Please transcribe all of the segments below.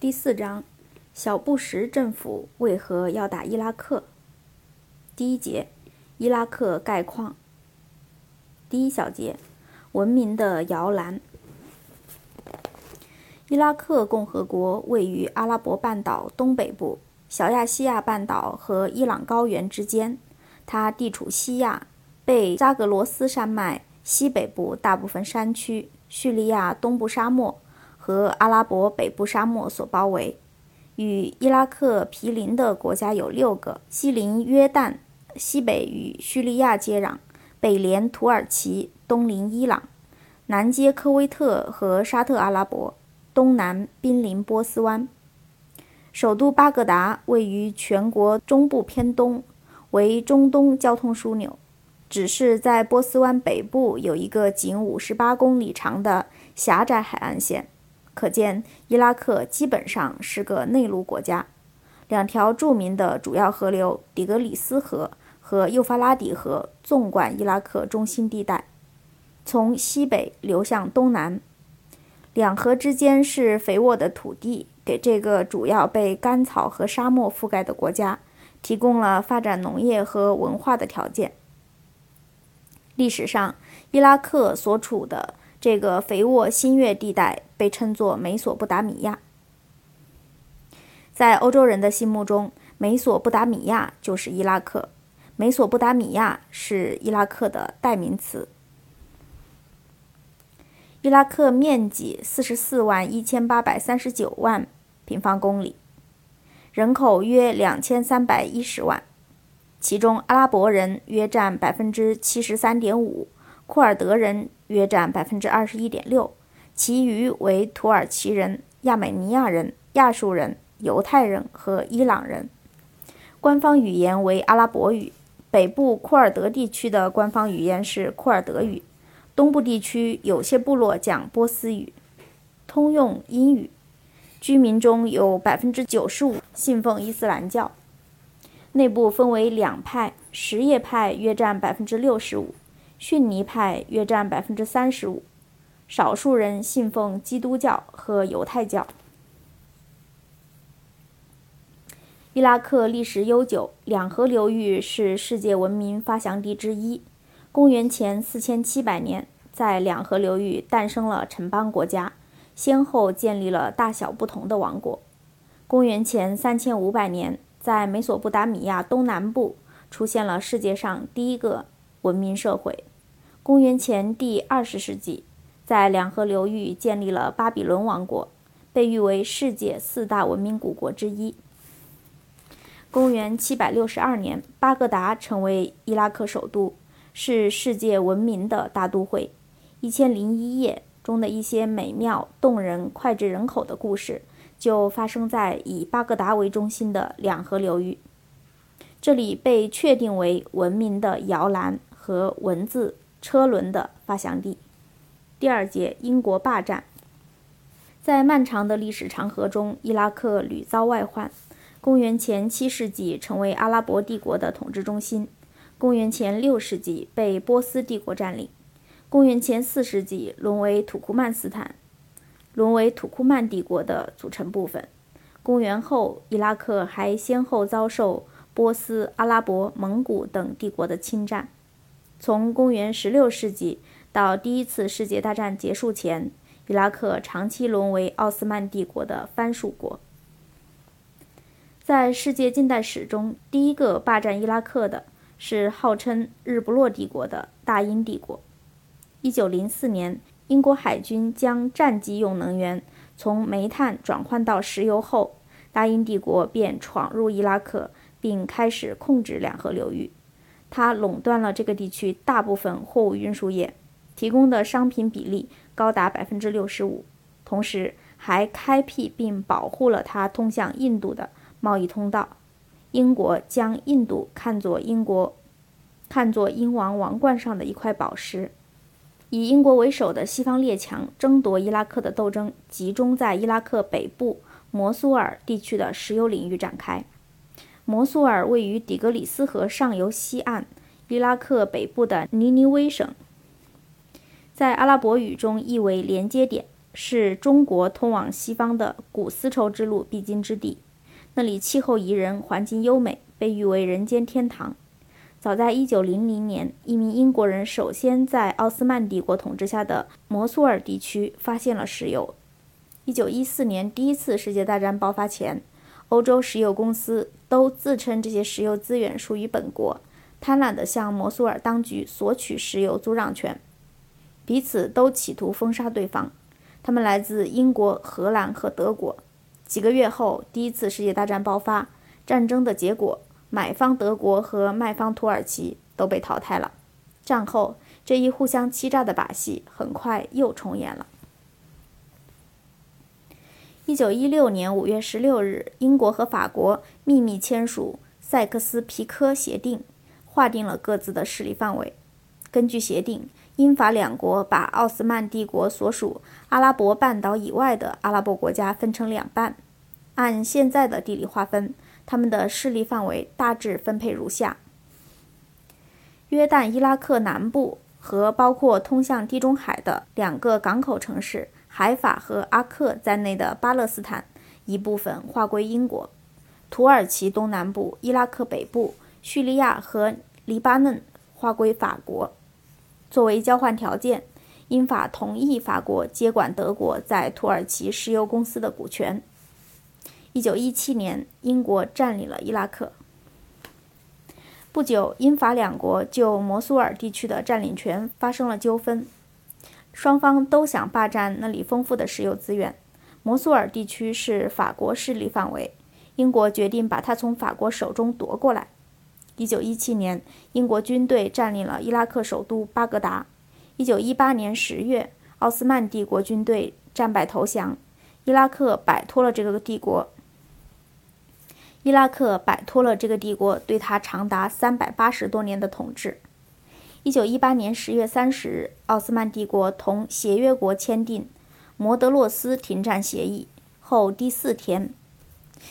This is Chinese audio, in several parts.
第四章，小布什政府为何要打伊拉克？第一节，伊拉克概况。第一小节，文明的摇篮。伊拉克共和国位于阿拉伯半岛东北部，小亚细亚半岛和伊朗高原之间。它地处西亚，被扎格罗斯山脉西北部大部分山区、叙利亚东部沙漠。和阿拉伯北部沙漠所包围，与伊拉克毗邻的国家有六个：西邻约旦，西北与叙利亚接壤，北连土耳其，东邻伊朗，南接科威特和沙特阿拉伯，东南濒临波斯湾。首都巴格达位于全国中部偏东，为中东交通枢纽。只是在波斯湾北部有一个仅五十八公里长的狭窄海岸线。可见，伊拉克基本上是个内陆国家。两条著名的主要河流——底格里斯河和幼发拉底河——纵贯伊拉克中心地带，从西北流向东南。两河之间是肥沃的土地，给这个主要被干草和沙漠覆盖的国家提供了发展农业和文化的条件。历史上，伊拉克所处的。这个肥沃新月地带被称作美索不达米亚。在欧洲人的心目中，美索不达米亚就是伊拉克。美索不达米亚是伊拉克的代名词。伊拉克面积四十四万一千八百三十九万平方公里，人口约两千三百一十万，其中阿拉伯人约占百分之七十三点五。库尔德人约占百分之二十一点六，其余为土耳其人、亚美尼亚人、亚述人、犹太人和伊朗人。官方语言为阿拉伯语。北部库尔德地区的官方语言是库尔德语，东部地区有些部落讲波斯语，通用英语。居民中有百分之九十五信奉伊斯兰教。内部分为两派，什叶派约占百分之六十五。逊尼派约占百分之三十五，少数人信奉基督教和犹太教。伊拉克历史悠久，两河流域是世界文明发祥地之一。公元前四千七百年，在两河流域诞生了城邦国家，先后建立了大小不同的王国。公元前三千五百年，在美索不达米亚东南部出现了世界上第一个文明社会。公元前第二十世纪，在两河流域建立了巴比伦王国，被誉为世界四大文明古国之一。公元七百六十二年，巴格达成为伊拉克首都，是世界闻名的大都会。《一千零一夜》中的一些美妙、动人、脍炙人口的故事，就发生在以巴格达为中心的两河流域。这里被确定为文明的摇篮和文字。车轮的发祥地。第二节，英国霸占。在漫长的历史长河中，伊拉克屡遭外患。公元前七世纪成为阿拉伯帝国的统治中心。公元前六世纪被波斯帝国占领。公元前四世纪沦为土库曼斯坦，沦为土库曼帝国的组成部分。公元后，伊拉克还先后遭受波斯、阿拉伯、蒙古等帝国的侵占。从公元16世纪到第一次世界大战结束前，伊拉克长期沦为奥斯曼帝国的藩属国。在世界近代史中，第一个霸占伊拉克的是号称“日不落帝国”的大英帝国。1904年，英国海军将战机用能源从煤炭转换到石油后，大英帝国便闯入伊拉克，并开始控制两河流域。它垄断了这个地区大部分货物运输业，提供的商品比例高达百分之六十五，同时还开辟并保护了它通向印度的贸易通道。英国将印度看作英国看作英王王冠上的一块宝石。以英国为首的西方列强争夺伊拉克的斗争，集中在伊拉克北部摩苏尔地区的石油领域展开。摩苏尔位于底格里斯河上游西岸，伊拉克北部的尼尼微省，在阿拉伯语中意为连接点，是中国通往西方的古丝绸之路必经之地。那里气候宜人，环境优美，被誉为人间天堂。早在1900年，一名英国人首先在奥斯曼帝国统治下的摩苏尔地区发现了石油。1914年第一次世界大战爆发前，欧洲石油公司都自称这些石油资源属于本国，贪婪地向摩苏尔当局索取石油租让权，彼此都企图封杀对方。他们来自英国、荷兰和德国。几个月后，第一次世界大战爆发，战争的结果。买方德国和卖方土耳其都被淘汰了。战后，这一互相欺诈的把戏很快又重演了。一九一六年五月十六日，英国和法国秘密签署《塞克斯皮科协定》，划定了各自的势力范围。根据协定，英法两国把奥斯曼帝国所属阿拉伯半岛以外的阿拉伯国家分成两半，按现在的地理划分。他们的势力范围大致分配如下：约旦伊拉克南部和包括通向地中海的两个港口城市海法和阿克在内的巴勒斯坦一部分划归英国；土耳其东南部、伊拉克北部、叙利亚和黎巴嫩划归法国。作为交换条件，英法同意法国接管德国在土耳其石油公司的股权。一九一七年，英国占领了伊拉克。不久，英法两国就摩苏尔地区的占领权发生了纠纷，双方都想霸占那里丰富的石油资源。摩苏尔地区是法国势力范围，英国决定把它从法国手中夺过来。一九一七年，英国军队占领了伊拉克首都巴格达。一九一八年十月，奥斯曼帝国军队战败投降，伊拉克摆脱了这个帝国。伊拉克摆脱了这个帝国对他长达三百八十多年的统治。一九一八年十月三十日，奥斯曼帝国同协约国签订摩德洛斯停战协议后第四天，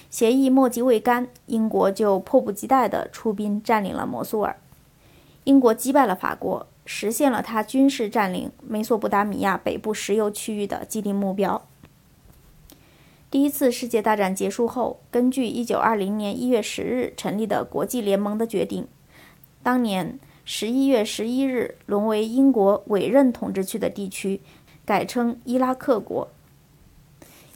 协议墨迹未干，英国就迫不及待地出兵占领了摩苏尔。英国击败了法国，实现了他军事占领美索不达米亚北部石油区域的既定目标。第一次世界大战结束后，根据1920年1月10日成立的国际联盟的决定，当年11月11日沦为英国委任统治区的地区改称伊拉克国。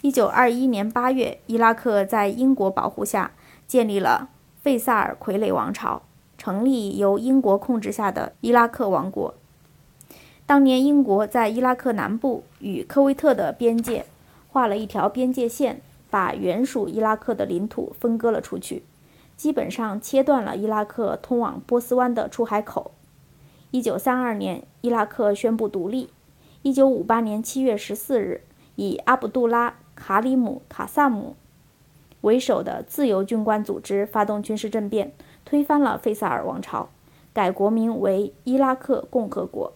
1921年8月，伊拉克在英国保护下建立了费萨尔傀儡王朝，成立由英国控制下的伊拉克王国。当年，英国在伊拉克南部与科威特的边界。画了一条边界线，把原属伊拉克的领土分割了出去，基本上切断了伊拉克通往波斯湾的出海口。一九三二年，伊拉克宣布独立。一九五八年七月十四日，以阿卜杜拉·卡里姆·卡萨姆为首的自由军官组织发动军事政变，推翻了费萨尔王朝，改国名为伊拉克共和国。